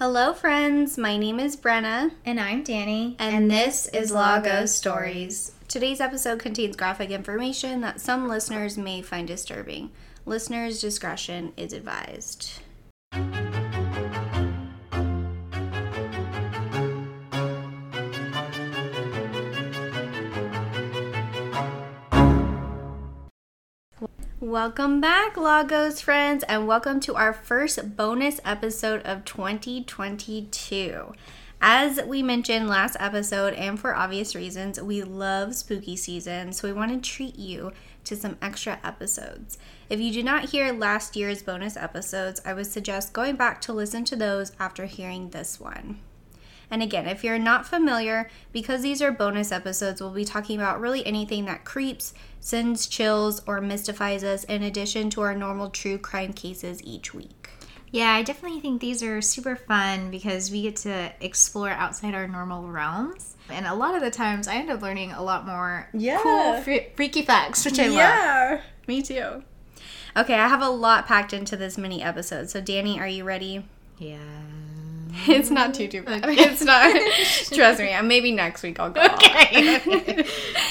Hello, friends. My name is Brenna, And I'm Danny. and, this is Law Ghost Stories. Today's episode contains graphic information that some listeners may find disturbing. Listeners' discretion is advised. Welcome back, Law Ghost friends, and welcome to our first bonus episode of 2022. As we mentioned last episode, and for obvious reasons, we love spooky season, so we want to treat you to some extra episodes. If you did not hear last year's bonus episodes, I would suggest going back to listen to those after hearing this one. And again, if you're not familiar, because these are bonus episodes, we'll be talking about really anything that creeps, sends chills, or mystifies us, in addition to our normal true crime cases each week. Yeah, I definitely think these are super fun because we get to explore outside our normal realms. And a lot of the times I end up learning a lot more Yeah. cool, fre- freaky facts, which I love. Yeah, me too. Okay, I have a lot packed into this mini episode. So, Danny, are you ready? Yeah. It's not too too bad. It's not. Trust me. Maybe next week I'll go. Okay.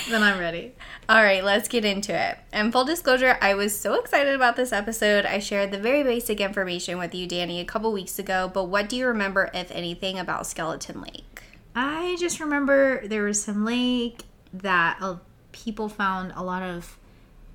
then I'm ready. All right, let's get into it. And full disclosure, I was so excited about this episode. I shared the very basic information with you, Danny, a couple weeks ago. But what do you remember, if anything, about Skeleton Lake? I just remember there was some lake that uh, people found a lot of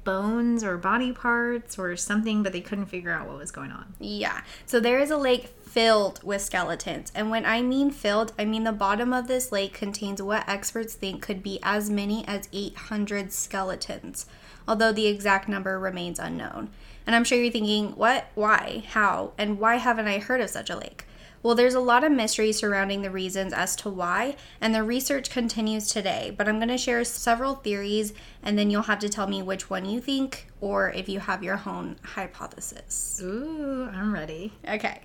bones or body parts or something, but they couldn't figure out what was going on. Yeah. So there is a lake filled with skeletons. And when I mean filled, I mean the bottom of this lake contains what experts think could be as many as 800 skeletons, although the exact number remains unknown. And I'm sure you're thinking, what, why, how, and why haven't I heard of such a lake? Well, there's a lot of mystery surrounding the reasons as to why, and the research continues today. But I'm going to share several theories, and then you'll have to tell me which one you think, or if you have your own hypothesis. Ooh, I'm ready. Okay.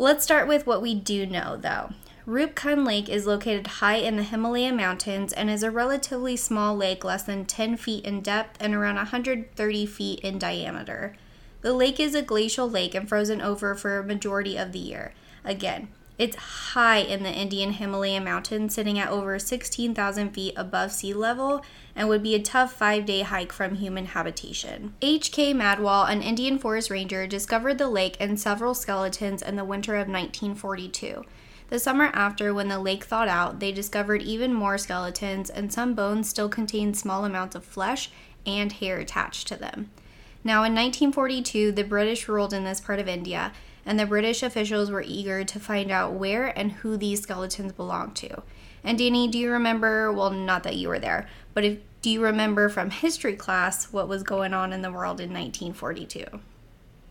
Let's start with what we do know, though. Rupkund Lake is located high in the Himalaya Mountains and is a relatively small lake, less than 10 feet in depth and around 130 feet in diameter. The lake is a glacial lake and frozen over for a majority of the year. Again, it's high in the Indian Himalaya Mountains, sitting at over 16,000 feet above sea level, and would be a tough five day hike from human habitation. H.K. Madhwal, an Indian forest ranger, discovered the lake and several skeletons in the winter of 1942. The summer after, when the lake thawed out, they discovered even more skeletons, and some bones still contained small amounts of flesh and hair attached to them. Now, in 1942, the British ruled in this part of India, and the British officials were eager to find out where and who these skeletons belonged to. And Danny, do you remember? Well, not that you were there, but if, do you remember from history class what was going on in the world in 1942?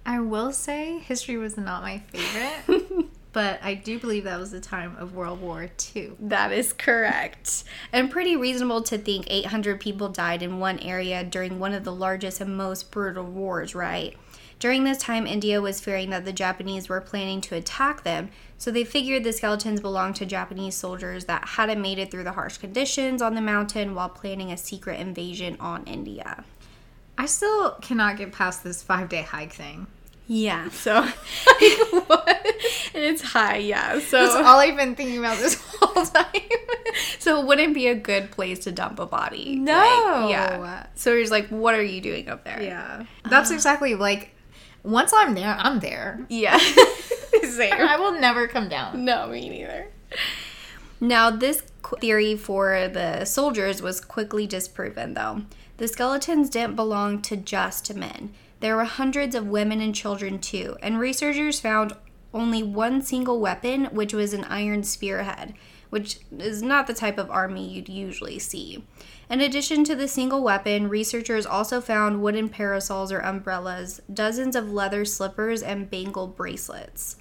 I will say history was not my favorite, but I do believe that was the time of World War II. That is correct. And pretty reasonable to think 800 people died in one area during one of the largest and most brutal wars, right? During this time, India was fearing that the Japanese were planning to attack them, so they figured the skeletons belonged to Japanese soldiers that hadn't made it through the harsh conditions on the mountain while planning a secret invasion on India. I still cannot get past this five day hike thing. Yeah, so it's high, yeah. So That's all I've been thinking about this whole time. So it wouldn't be a good place to dump a body. No. Like, yeah. So you're just like, what are you doing up there? yeah. Uh-huh. That's exactly like once I'm there, I'm there. Yeah. Same. I will never come down. No, me neither. Now, this qu- theory for the soldiers was quickly disproven, though. The skeletons didn't belong to just men. There were hundreds of women and children, too, and researchers found only one single weapon, which was an iron spearhead, which is not the type of army you'd usually see. In addition to the single weapon, researchers also found wooden parasols or umbrellas, dozens of leather slippers, and bangle bracelets.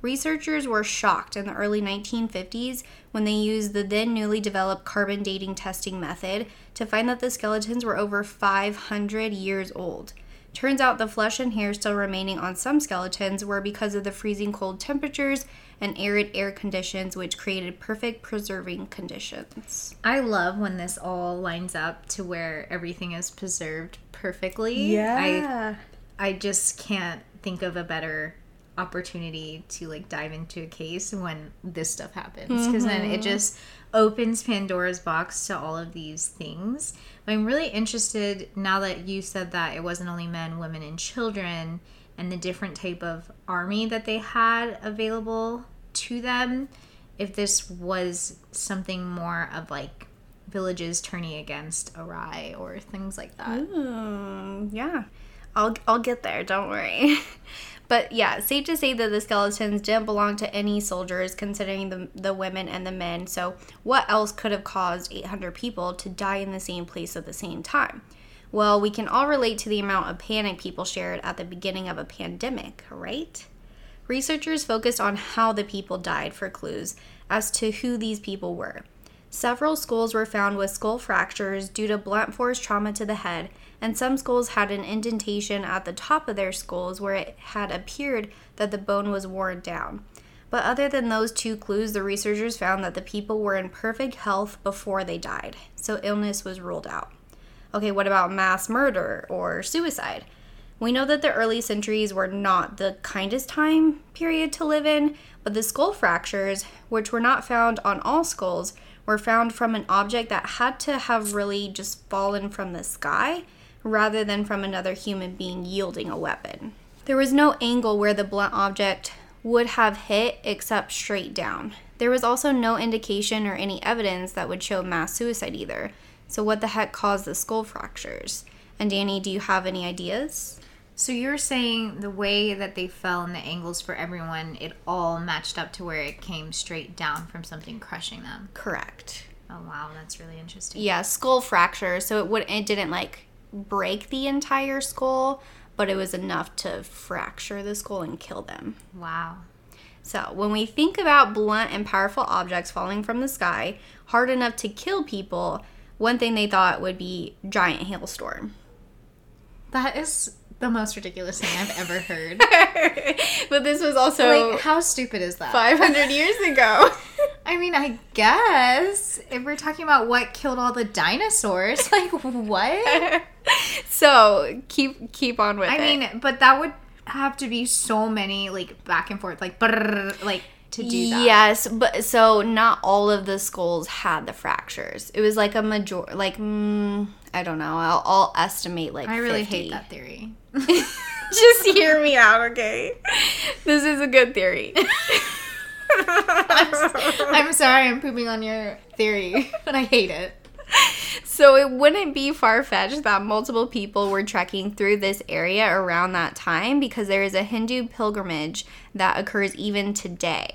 Researchers were shocked in the early 1950s when they used the then newly developed carbon dating testing method to find that the skeletons were over 500 years old. Turns out the flesh and hair still remaining on some skeletons were because of the freezing cold temperatures and arid air conditions, which created perfect preserving conditions. I love when this all lines up to where everything is preserved perfectly. I I just can't think of a better opportunity to like dive into a case when this stuff happens because then it mm-hmm. just opens Pandora's box to all of these things. I'm really interested now that you said that it wasn't only men, women, and children and the different type of army that they had available to them if this was something more of like villages turning against Arai or things like that. Ooh, yeah. I'll I'll get there, don't worry. but yeah, safe to say that the skeletons didn't belong to any soldiers considering the the women and the men. So what else could have caused 800 people to die in the same place at the same time? Well, we can all relate to the amount of panic people shared at the beginning of a pandemic, right? Researchers focused on how the people died for clues as to who these people were. Several skulls were found with skull fractures due to blunt force trauma to the head, and some skulls had an indentation at the top of their skulls where it had appeared that the bone was worn down. But other than those two clues, the researchers found that the people were in perfect health before they died, so illness was ruled out. Okay, what about mass murder or suicide? We know that the early centuries were not the kindest time period to live in, but the skull fractures, which were not found on all skulls, were found from an object that had to have really just fallen from the sky rather than from another human being yielding a weapon. There was no angle where the blunt object would have hit except straight down. There was also no indication or any evidence that would show mass suicide either. So, what the heck caused the skull fractures? And Danny, do you have any ideas? So you're saying the way that they fell and the angles for everyone, it all matched up to where it came straight down from something crushing them. Correct. Oh wow, that's really interesting. Yeah, skull fracture. So it would it didn't like break the entire skull, but it was enough to fracture the skull and kill them. Wow. So, when we think about blunt and powerful objects falling from the sky, hard enough to kill people, one thing they thought would be giant hailstorm. That is the most ridiculous thing I've ever heard. but this was also like, how stupid is that? 500 years ago. I mean, I guess if we're talking about what killed all the dinosaurs, like what? so keep keep on with I it. mean, but that would have to be so many like back and forth, like brrr, like to do that. Yes, but so not all of the skulls had the fractures. It was like a major, like mm, I don't know. I'll, I'll estimate like. I really 50. hate that theory. Just hear me out, okay? This is a good theory. I'm sorry, I'm pooping on your theory, but I hate it. So it wouldn't be far fetched that multiple people were trekking through this area around that time because there is a Hindu pilgrimage that occurs even today.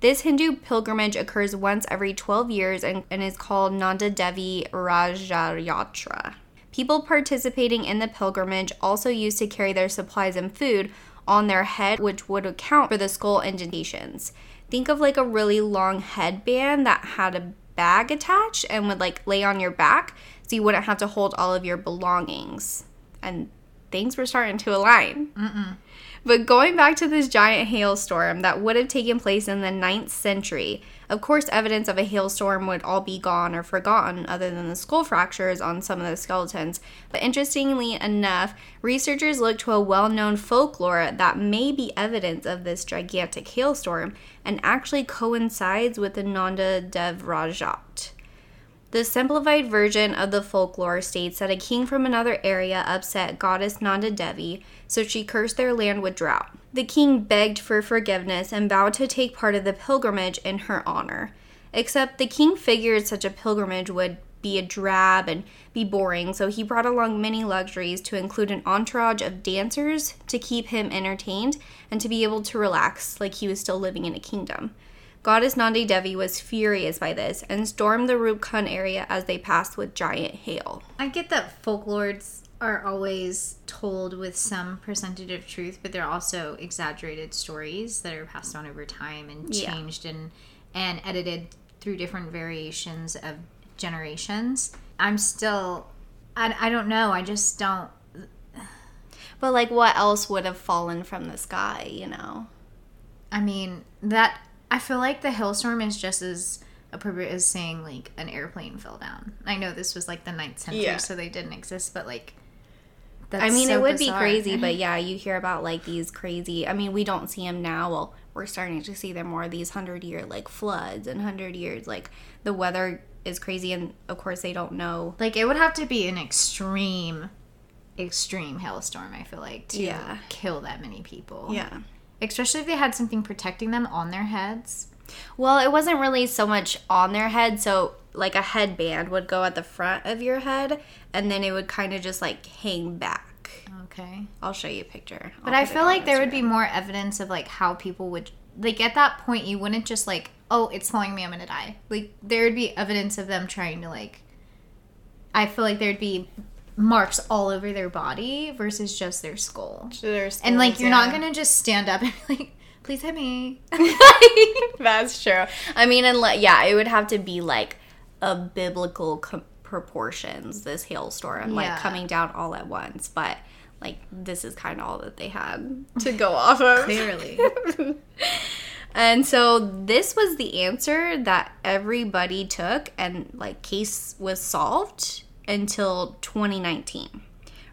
This Hindu pilgrimage occurs once every 12 years and, and is called Nanda Devi Rajayatra. People participating in the pilgrimage also used to carry their supplies and food on their head, which would account for the skull indentations. Think of like a really long headband that had a bag attached and would like lay on your back so you wouldn't have to hold all of your belongings. And things were starting to align. Mm-mm. But going back to this giant hailstorm that would have taken place in the 9th century, of course, evidence of a hailstorm would all be gone or forgotten, other than the skull fractures on some of the skeletons. But interestingly enough, researchers looked to a well known folklore that may be evidence of this gigantic hailstorm and actually coincides with the Nanda Dev Rajat. The simplified version of the folklore states that a king from another area upset goddess Nanda Devi, so she cursed their land with drought. The king begged for forgiveness and vowed to take part of the pilgrimage in her honor. Except the king figured such a pilgrimage would be a drab and be boring, so he brought along many luxuries to include an entourage of dancers to keep him entertained and to be able to relax like he was still living in a kingdom. Goddess Nanda Devi was furious by this and stormed the Rupkund area as they passed with giant hail. I get that folklores are always told with some percentage of truth, but they're also exaggerated stories that are passed on over time and Yeah. changed and and edited through different variations of generations. I'm still, I, I don't know. I just don't. But like what else would have fallen from the sky, you know? I mean that I feel like the hailstorm is just as appropriate as saying like an airplane fell down. I know this was like the ninth century, Yeah. so they didn't exist, but like That's I mean, so it would bizarre. be crazy, but yeah, you hear about like these crazy. I mean, we don't see them now. Well, we're starting to see them more. These hundred year like floods and hundred years like the weather is crazy, and of course they don't know. Like it would have to be an extreme, extreme hailstorm. I feel like to Yeah. kill that many people. Yeah. Especially if they had something protecting them on their heads. Well, it wasn't really so much on their head. So, like a headband would go at the front of your head, and then it would kind of just like hang back. Okay. I'll show you a picture. But I feel like there would be more evidence of like how people would like at that point you wouldn't just like, oh, it's following me, I'm gonna die. Like there would be evidence of them trying to like I feel like there'd be marks all over their body versus just their skull. And like you're not gonna just stand up and be like, please hit me. That's true. I mean, unless yeah, it would have to be like a biblical com- proportions. This hailstorm, like coming down all at once, but. Like this is kind of all that they had to go off of. Clearly. And so this was the answer that everybody took and like case was solved until 2019.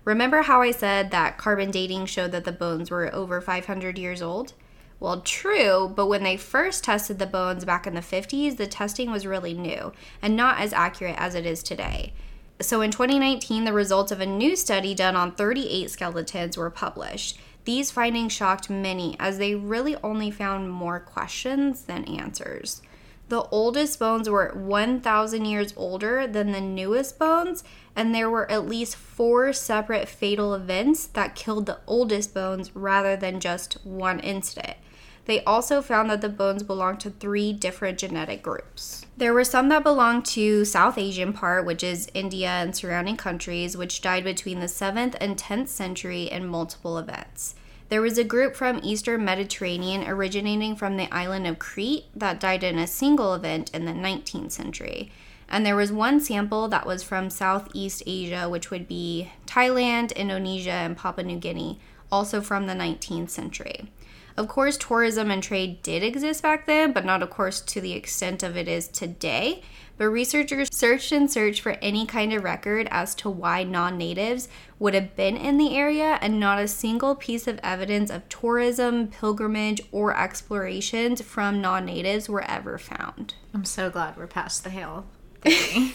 Remember how I said that carbon dating showed that the bones were over 500 years old? Well, true, but when they first tested the bones back in the 50s, the testing was really new and not as accurate as it is today. So in 2019, the results of a new study done on 38 skeletons were published. These findings shocked many as they really only found more questions than answers. The oldest bones were 1,000 years older than the newest bones, and there were at least four separate fatal events that killed the oldest bones rather than just one incident. They also found that the bones belonged to three different genetic groups. There were some that belonged to South Asian part, which is India and surrounding countries, which died between the 7th and 10th century in multiple events. There was a group from Eastern Mediterranean originating from the island of Crete that died in a single event in the 19th century. And there was one sample that was from Southeast Asia, which would be Thailand, Indonesia, and Papua New Guinea, also from the 19th century. Of course, tourism and trade did exist back then, but not, of course, to the extent of it is today. But researchers searched and searched for any kind of record as to why non natives would have been in the area, and not a single piece of evidence of tourism, pilgrimage, or explorations from non natives were ever found. I'm so glad we're past the hail.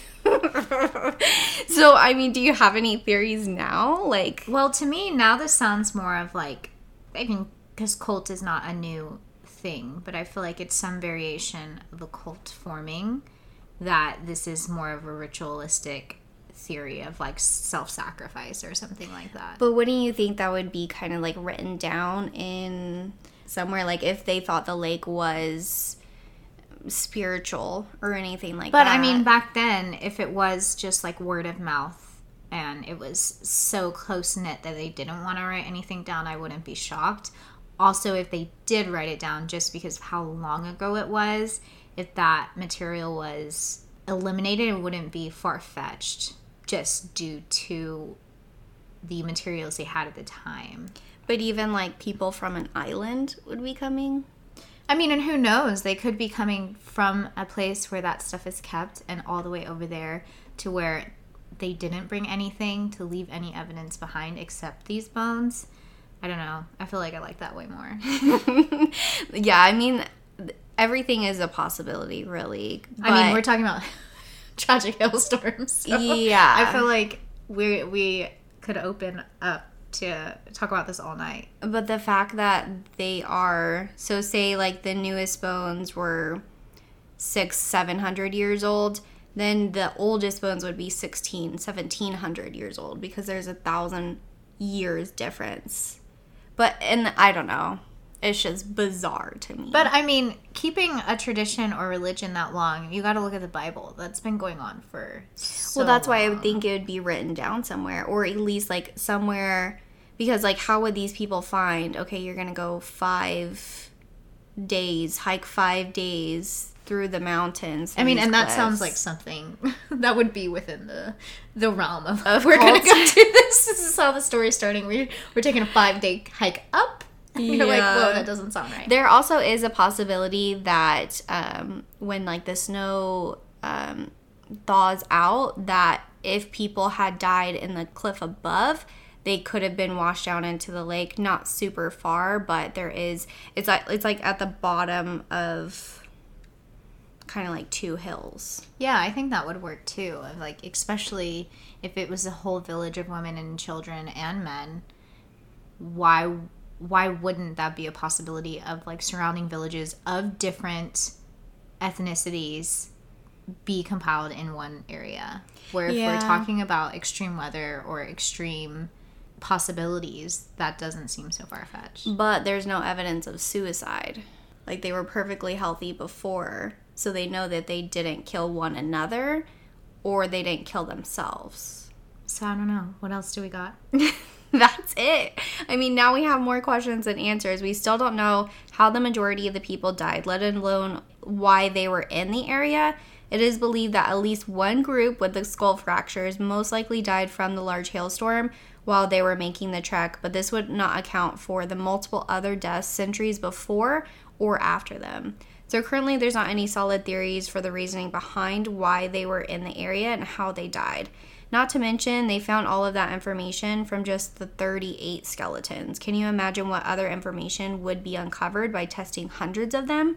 So, I mean, do you have any theories now? Like, Well, to me, now this sounds more of like, I mean, because cult is not a new thing, but I feel like it's some variation of a cult forming that this is more of a ritualistic theory of like self sacrifice or something like that. But wouldn't you think that would be kind of like written down in somewhere? Like if they thought the lake was spiritual or anything like But that. But I mean, back then, if it was just like word of mouth and it was so close knit that they didn't want to write anything down, I wouldn't be shocked. Also, if they did write it down just because of how long ago it was, if that material was eliminated, it wouldn't be far fetched just due to the materials they had at the time. but even like people from an island would be coming. I mean, and who knows? They could be coming from a place where that stuff is kept and all the way over there to where they didn't bring anything to leave any evidence behind except these bones. I don't know. I feel like I like that way more. Yeah, I mean, everything is a possibility, really. I mean, we're talking about tragic hailstorms. so Yeah. I feel like we we could open up to talk about this all night. But the fact that they are so say like the newest bones were six, seven hundred years old, then the oldest bones would be 16, 1700 years old because there's a thousand years difference. But and I don't know. It's just bizarre to me. But I mean, keeping a tradition or religion that long, you got to look at the Bible. That's been going on for so well, that's why I would think it would be written down somewhere, or at least like somewhere, because like how would these people find? Okay, you're gonna go five days, hike five days through the mountains. I mean, and that sounds like something that would be within the the realm of, Of we're gonna go cult. do this. This is how the story's starting. We we're taking a five day hike up. You're like, Yeah. whoa, that doesn't sound right. There also is a possibility that um, when like the snow um, thaws out, that if people had died in the cliff above, they could have been washed down into the lake. Not super far, but there is. It's like it's like at the bottom of kind of like two hills. Yeah, I think that would work too. Like especially if it was a whole village of women and children and men. Why why wouldn't that be a possibility of like surrounding villages of different ethnicities be compiled in one area? Where if Yeah. we're talking about extreme weather or extreme possibilities, that doesn't seem so far fetched. But there's no evidence of suicide. Like they were perfectly healthy before, so they know that they didn't kill one another or they didn't kill themselves. So I don't know. What else do we got? That's it. I mean, now we have more questions than answers. We still don't know how the majority of the people died, let alone why they were in the area. It is believed that at least one group with the skull fractures most likely died from the large hailstorm while they were making the trek, but this would not account for the multiple other deaths centuries before or after them. So currently, there's not any solid theories for the reasoning behind why they were in the area and how they died. Not to mention, they found all of that information from just the 38 skeletons. Can you imagine what other information would be uncovered by testing hundreds of them?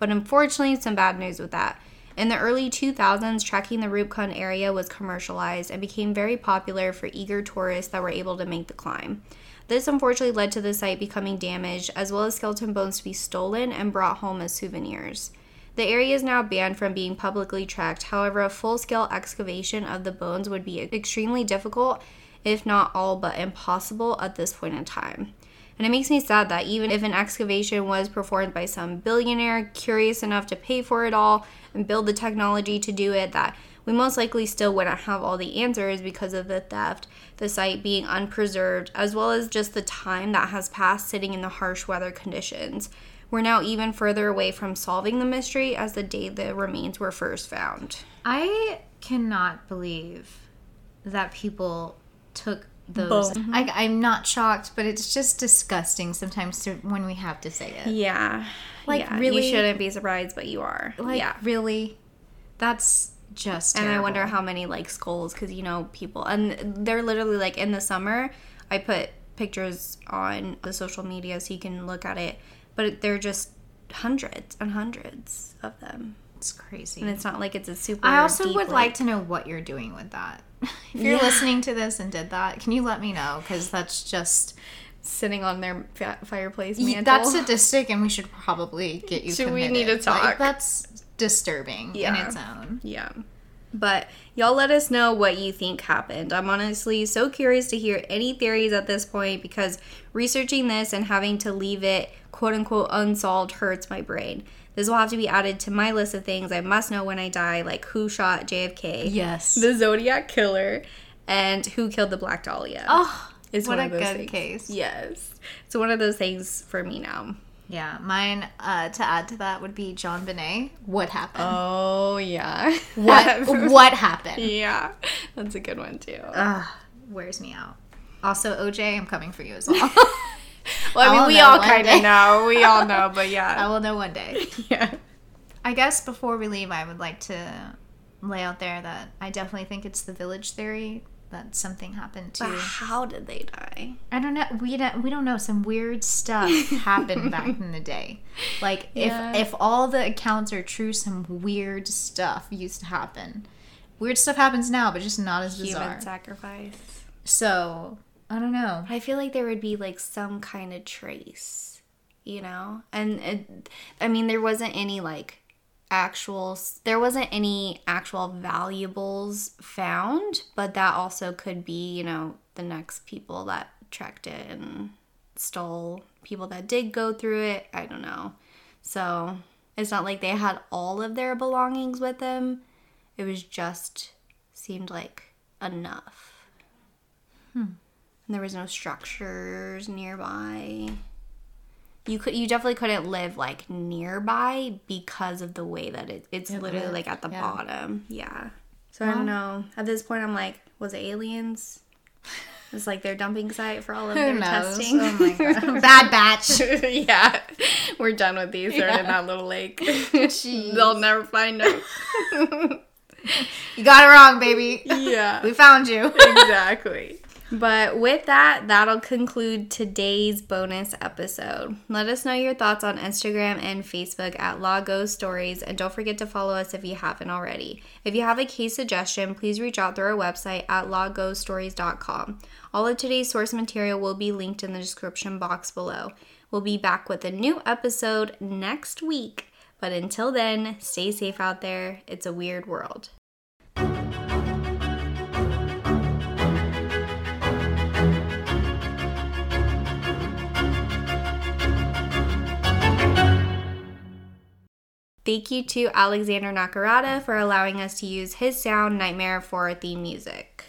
But unfortunately, some bad news with that. In the early 2000s, trekking the Rupkund area was commercialized and became very popular for eager tourists that were able to make the climb. This unfortunately led to the site becoming damaged, as well as skeleton bones to be stolen and brought home as souvenirs. The area is now banned from being publicly tracked. However, a full scale excavation of the bones would be extremely difficult, if not all but impossible, at this point in time. And it makes me sad that even if an excavation was performed by some billionaire curious enough to pay for it all and build the technology to do it, that we most likely still wouldn't have all the answers because of the theft, the site being unpreserved, as well as just the time that has passed sitting in the harsh weather conditions. We're now even further away from solving the mystery as the day the remains were first found. I cannot believe that people took those. Boom. Mm-hmm. I, I'm not shocked, but it's just disgusting sometimes to, when we have to say it. Yeah. Like, yeah, really? You shouldn't be surprised, but you are. Like, yeah. really? That's just. And I wonder how many like skulls because you know people and they're literally like in the summer. I put pictures on the social media so you can look at it, but they're just hundreds and hundreds of them, It's crazy. and it's not like it's a super. I also deep would like lake. to know what you're doing with that. If you're Yeah. listening to this and did that, can you let me know? Because that's just sitting on their fireplace mantle. that's sadistic, and we should probably get you. Should we need to Like, talk? that's disturbing in its own. Yeah. But y'all let us know what you think happened. I'm honestly so curious to hear any theories at this point because researching this and having to leave it quote unquote unsolved hurts my brain. This will have to be added to my list of things I must know when I die, like who shot JFK, Yes. the Zodiac Killer, and who killed the Black Dahlia. oh, It's what a good things. case. Yes. It's one of those things for me now. Yeah, mine uh, to add to that would be JonBenét. What happened? Oh, yeah. what what happened? yeah. That's a good one, too. Ugh, wears me out. Also, OJ, I'm coming for you as well. Well, I mean, I'll we all kind of know. We all know, but yeah, I will know one day. yeah. I guess before we leave, I would like to lay out there that I definitely think it's the village theory that something happened to. But how did they die? I don't know. We don't. We don't know. Some weird stuff happened back in the day. Like Yeah. if if all the accounts are true, some weird stuff used to happen. Weird stuff happens now, but just not as bizarre. Human sacrifice. so I don't know. I feel like there would be like some kind of trace, you know? And it, I mean, there wasn't any like actual, there wasn't any actual valuables found, but that also could be, you know, the next people that tracked it and stole people that did go through it. I don't know. So it's not like they had all of their belongings with them. It was just seemed like enough. Hmm. And there was no structures nearby. You could you definitely couldn't live like nearby because of the way that it, it's It literally lived, like at the yeah. bottom. Yeah. So I don't know. At this point I'm like, was it aliens? It's like their dumping site for all of their oh testing. Oh my god. Bad batch. yeah. We're done with these. They're in that little lake. They'll never find us. You got it wrong, baby. yeah. We found you. exactly. But with that, that'll conclude today's bonus episode. Let us know your thoughts on Instagram and Facebook at Law Ghost Stories, and don't forget to follow us if you haven't already. If you have a case suggestion, please reach out through our website at lawghoststories.com. All of today's source material will be linked in the description box below. We'll be back with a new episode next week. But until then, stay safe out there. It's a weird world. Thank you to Alexander Nakarada for allowing us to use his sound Nightmare for theme music.